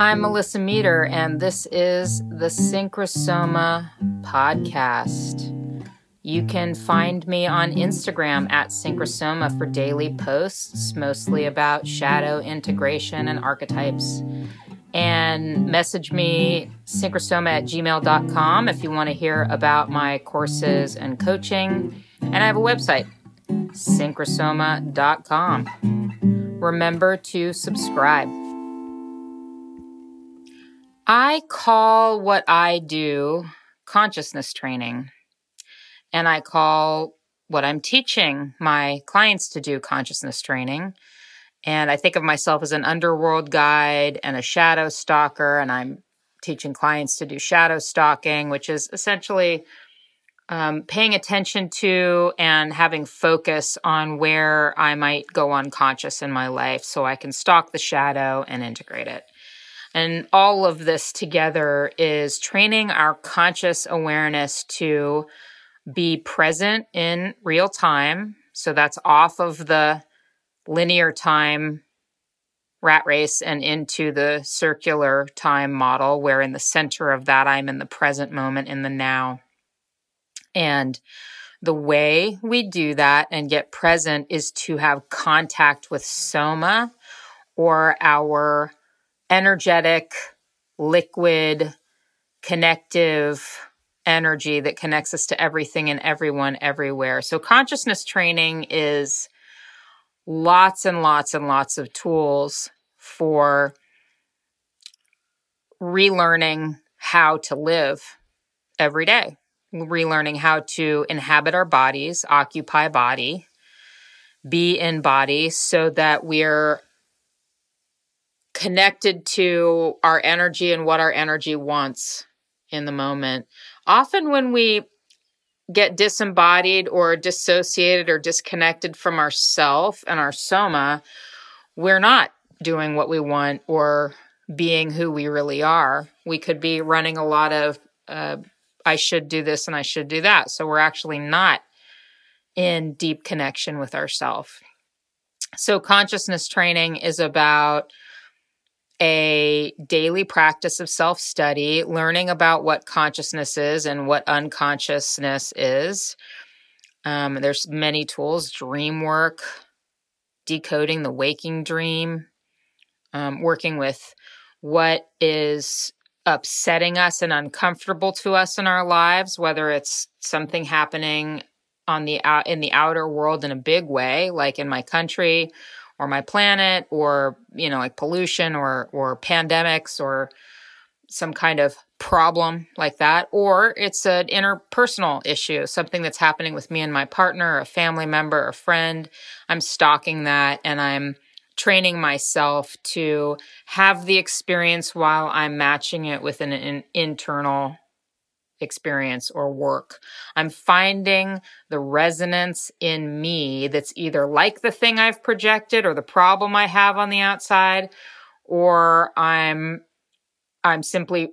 I'm Melissa Meter, and this is the Synchrosoma podcast. You can find me on Instagram at Synchrosoma for daily posts, mostly about shadow integration and archetypes. And message me synchrosoma at gmail.com if you want to hear about my courses and coaching. And I have a website, synchrosoma.com. Remember to subscribe. I call what I do consciousness training. And I call what I'm teaching my clients to do consciousness training. And I think of myself as an underworld guide and a shadow stalker. And I'm teaching clients to do shadow stalking, which is essentially um, paying attention to and having focus on where I might go unconscious in my life so I can stalk the shadow and integrate it. And all of this together is training our conscious awareness to be present in real time. So that's off of the linear time rat race and into the circular time model, where in the center of that, I'm in the present moment, in the now. And the way we do that and get present is to have contact with soma or our energetic, liquid, connective energy that connects us to everything and everyone everywhere. So consciousness training is lots and lots and lots of tools for relearning how to live every day, relearning how to inhabit our bodies, occupy body, be in body so that we're connected to our energy and what our energy wants in the moment often when we get disembodied or dissociated or disconnected from ourself and our soma, we're not doing what we want or being who we really are. We could be running a lot of, uh, I should do this and I should do that. So we're actually not in deep connection with ourself. So consciousness training is about a daily practice of self study, learning about what consciousness is and what unconsciousness is. Um, there's many tools, dream work, decoding the waking dream, um, working with what is upsetting us and uncomfortable to us in our lives, whether it's something happening on the out in the outer world in a big way, like in my country, or my planet or you know like pollution or or pandemics or some kind of problem like that. Or it's an interpersonal issue something that's happening with me and my partner a family member a friend. I'm stalking that and i'm training myself to have the experience while i'm matching it with an, an internal experience or work. I'm finding the resonance in me that's either like the thing I've projected or the problem I have on the outside, or I'm, I'm simply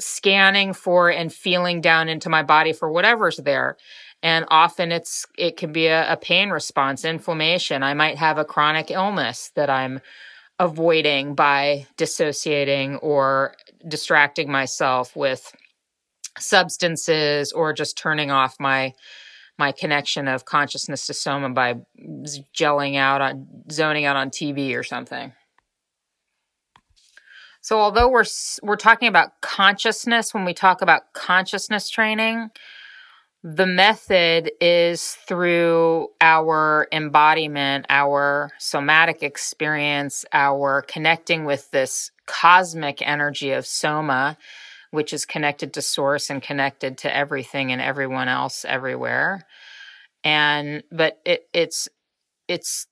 scanning for and feeling down into my body for whatever's there. And often it's, it can be a, a pain response, inflammation. I might have a chronic illness that I'm avoiding by dissociating or distracting myself with substances or just turning off my my connection of consciousness to soma by gelling out on zoning out on TV or something. So although we're we're talking about consciousness when we talk about consciousness training, the method is through our embodiment, our somatic experience, our connecting with this cosmic energy of soma which is connected to source and connected to everything and everyone else everywhere. And but it, it's it's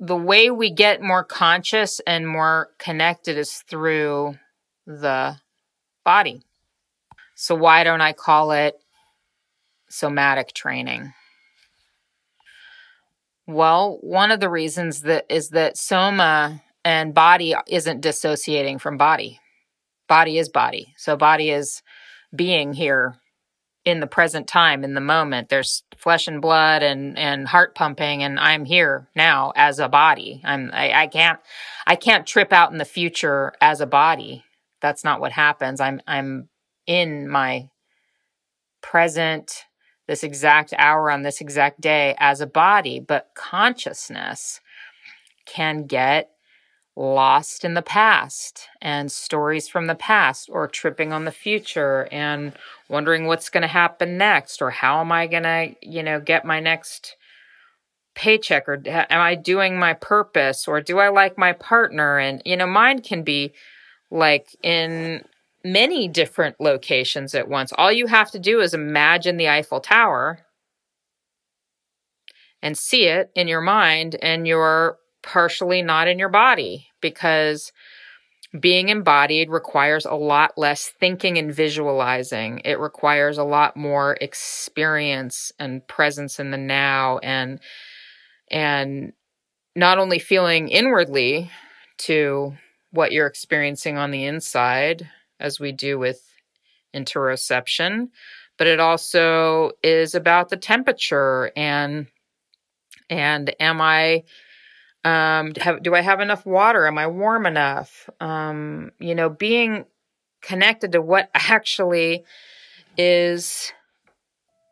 the way we get more conscious and more connected is through the body. So why don't i call it somatic training? Well one of the reasons that is that soma and body isn't dissociating from body body is body. So body is being here in the present time in the moment. There's flesh and blood and and heart pumping and i'm here now as a body. I'm I, I can't i can't trip out in the future as a body. That's not what happens. I'm i'm in my present this exact hour on this exact day as a body but consciousness can get lost in the past and stories from the past or tripping on the future and wondering what's going to happen next or how am I going to, you know, get my next paycheck or am I doing my purpose or do I like my partner and you know mine can be like in many different locations at once. All you have to do is imagine the Eiffel Tower and see it in your mind and you're partially not in your body because being embodied requires a lot less thinking and visualizing. It requires a lot more experience and presence in the now and and not only feeling inwardly to what you're experiencing on the inside as we do with interoception, but it also is about the temperature and and am I um, have, do I have enough water? Am I warm enough? Um, you know, being connected to what actually is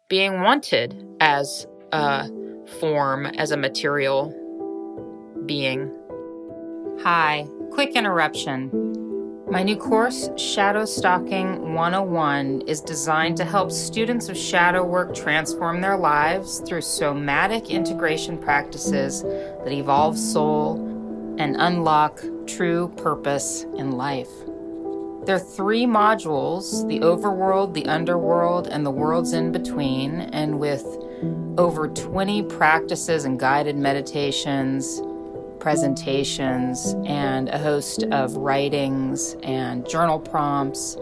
being wanted as a form, as a material being. Hi, quick interruption. My new course, Shadow Stalking 101, is designed to help students of shadow work transform their lives through somatic integration practices that evolve soul and unlock true purpose in life. There are three modules the overworld, the underworld, and the worlds in between, and with over 20 practices and guided meditations presentations and a host of writings and journal prompts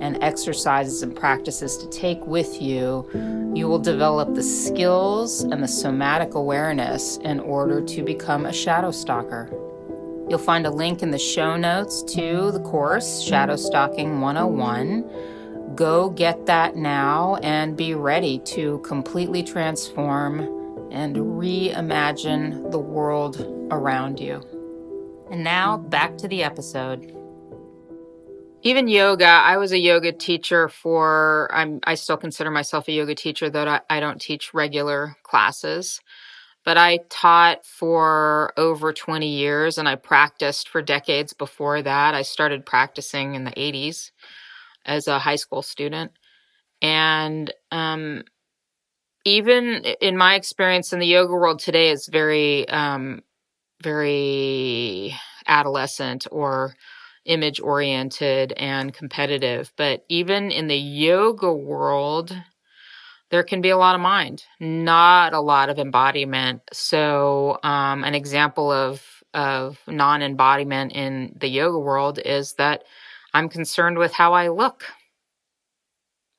and exercises and practices to take with you, you will develop the skills and the somatic awareness in order to become a shadow stalker. You'll find a link in the show notes to the course, Shadow Stalking 101. Go get that now and be ready to completely transform and reimagine the world around you. And now back to the episode. Even yoga, I was a yoga teacher for, I'm, I still consider myself a yoga teacher, though I, I don't teach regular classes. But I taught for over 20 years and I practiced for decades before that. I started practicing in the 80s as a high school student. And um, even in my experience in the yoga world today is very um, very adolescent or image oriented and competitive. But even in the yoga world there can be a lot of mind not a lot of embodiment. So um, an example of of non-embodiment in the yoga world is that i'm concerned with how i look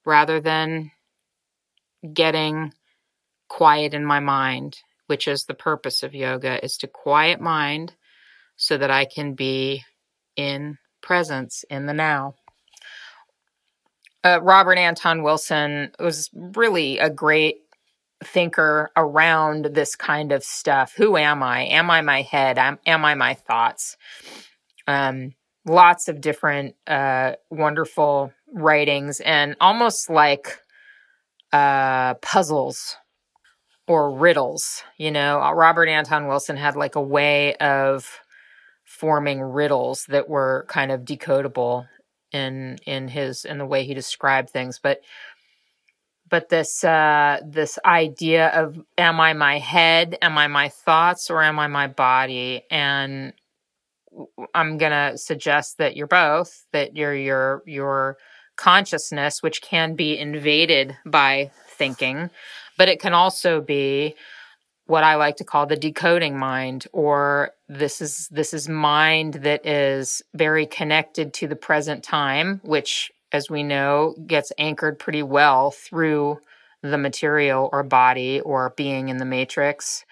rather than getting quiet in my mind, which is the purpose of yoga, is to quiet mind so that I can be in presence in the now. Uh, Robert Anton Wilson was really a great thinker around this kind of stuff. Who am I? Am I my head? Am, am I my thoughts? Um, lots of different uh, wonderful writings and almost like uh, puzzles or riddles. You know, uh, Robert Anton Wilson had like a way of forming riddles that were kind of decodable in in his in the way he described things. But but this uh this idea of am i my head? Am i my thoughts? Or am i my body? And i'm to suggest that you're both that you're your your consciousness, which can be invaded by thinking, but it can also be what I like to call the decoding mind, or this is this is mind that is very connected to the present time, which, as we know, gets anchored pretty well through the material or body or being in the matrix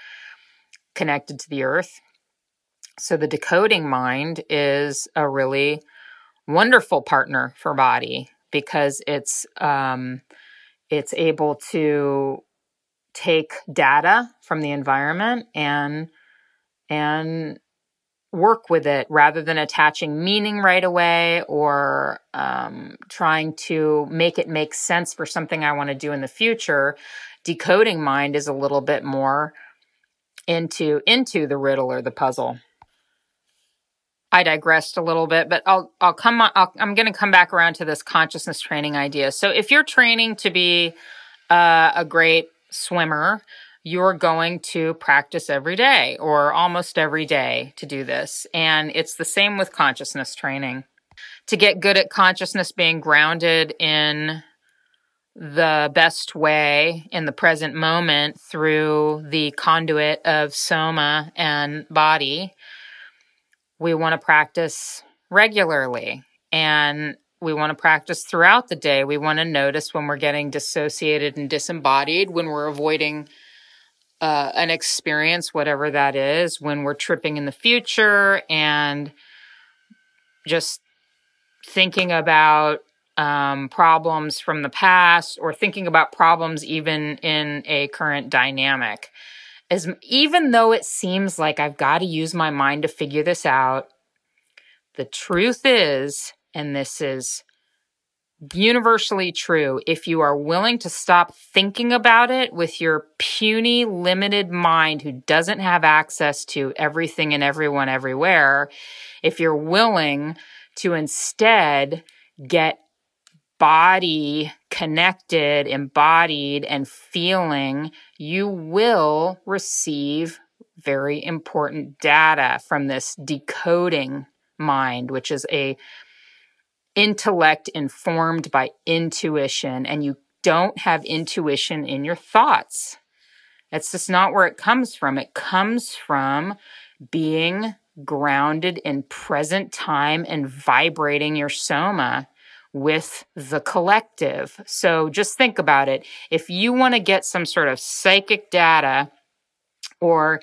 connected to the earth. So the decoding mind is a really wonderful partner for body because it's um, it's able to take data from the environment and and work with it rather than attaching meaning right away or um, trying to make it make sense for something I want to do in the future. Decoding mind is a little bit more into into the riddle or the puzzle. I digressed a little bit, but I'll I'll come on, I'll, I'm going to come back around to this consciousness training idea. So if you're training to be uh, a great swimmer, you're going to practice every day or almost every day to do this. And it's the same with consciousness training. To get good at consciousness being grounded in the best way in the present moment through the conduit of soma and body, we want to practice regularly. And we want to practice throughout the day. We want to notice when we're getting dissociated and disembodied, when we're avoiding uh, an experience, whatever that is, when we're tripping in the future and just thinking about um, problems from the past or thinking about problems even in a current dynamic. As even though it seems like I've got to use my mind to figure this out, the truth is, and this is universally true if you are willing to stop thinking about it with your puny, limited mind who doesn't have access to everything and everyone everywhere. If you're willing to instead get body connected, embodied, and feeling, you will receive very important data from this decoding mind, which is a intellect informed by intuition, and you don't have intuition in your thoughts. That's just not where it comes from. It comes from being grounded in present time and vibrating your soma with the collective. So just think about it. If you want to get some sort of psychic data or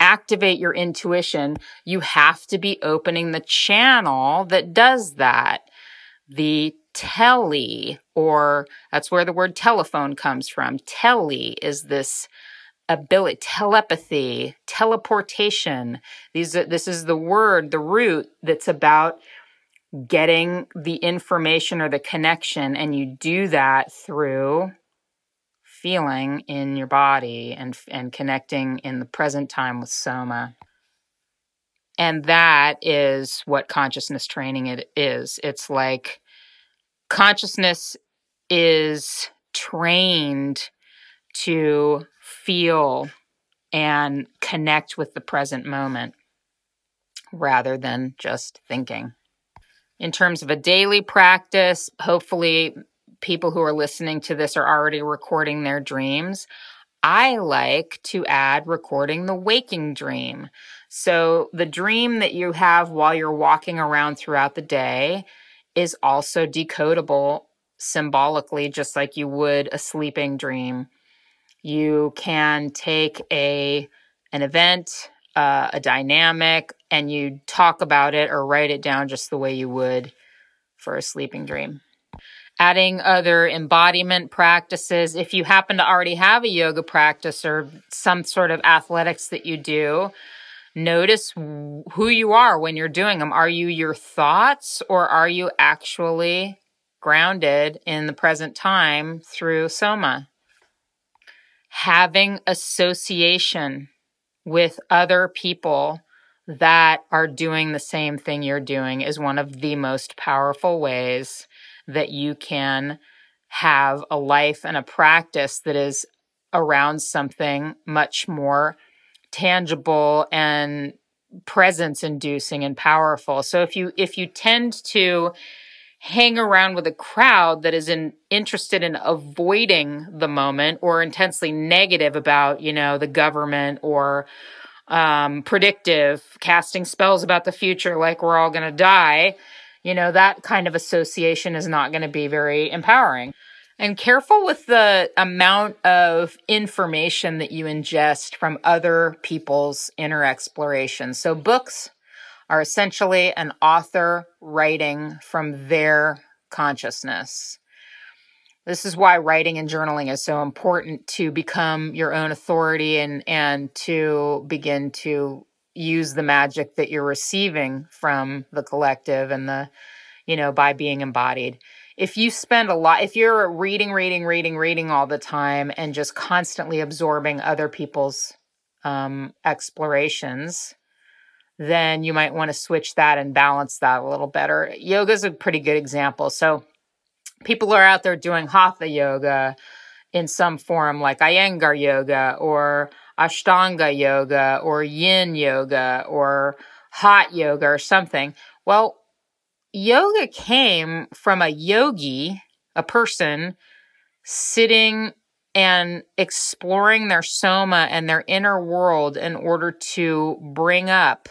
activate your intuition, you have to be opening the channel that does that the tele, or that's where the word telephone comes from. Tele is this ability, telepathy, teleportation. These this is the word, the root that's about getting the information or the connection, and you do that through feeling in your body and and connecting in the present time with soma. And that is what consciousness training it is. It's like consciousness is trained to feel and connect with the present moment rather than just thinking in terms of a daily practice hopefully people who are listening to this are already recording their dreams I like to add recording the waking dream. So, the dream that you have while you're walking around throughout the day is also decodable symbolically, just like you would a sleeping dream. You can take a an event, uh, a dynamic, and you talk about it or write it down just the way you would for a sleeping dream adding other embodiment practices. If you happen to already have a yoga practice or some sort of athletics that you do, notice who you are when you're doing them. Are you your thoughts or are you actually grounded in the present time through soma? Having association with other people that are doing the same thing you're doing is one of the most powerful ways that you can have a life and a practice that is around something much more tangible and presence inducing and powerful. So if you if you tend to hang around with a crowd that is in, interested in avoiding the moment or intensely negative about, you know, the government or um, predictive, casting spells about the future like we're all going to die, you know, that kind of association is not going to be very empowering. And careful with the amount of information that you ingest from other people's inner exploration. So, books are essentially an author writing from their consciousness. This is why writing and journaling is so important to become your own authority and and to begin to use the magic that you're receiving from the collective and the you know by being embodied. If you spend a lot if you're reading reading reading reading all the time and just constantly absorbing other people's um, explorations then you might want to switch that and balance that a little better. Yoga is a pretty good example. So people are out there doing hatha yoga in some form like iyengar yoga or ashtanga yoga or yin yoga or hot yoga or something well yoga came from a yogi, a person sitting and exploring their soma and their inner world in order to bring up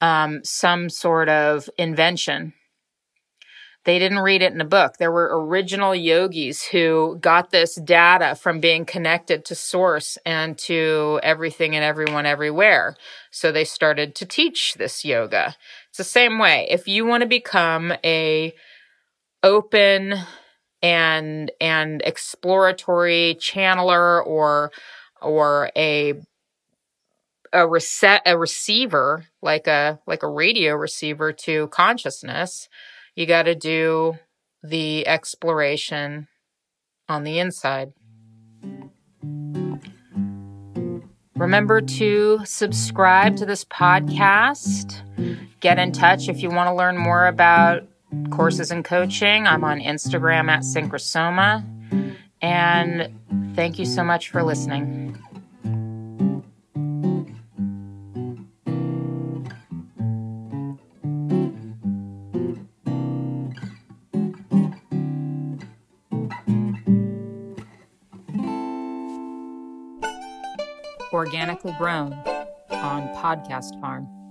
um, some sort of invention. They didn't read it in a book. There were original yogis who got this data from being connected to source and to everything and everyone everywhere. So they started to teach this yoga. It's the same way. If you want to become a open and and exploratory channeler or or a a reset a receiver like a like a radio receiver to consciousness you got to do the exploration on the inside Remember to subscribe to this podcast. Get in touch if you want to learn more about courses and coaching. I'm on Instagram at Synchrosoma. And thank you so much for listening. Organically grown on Podcast Farm.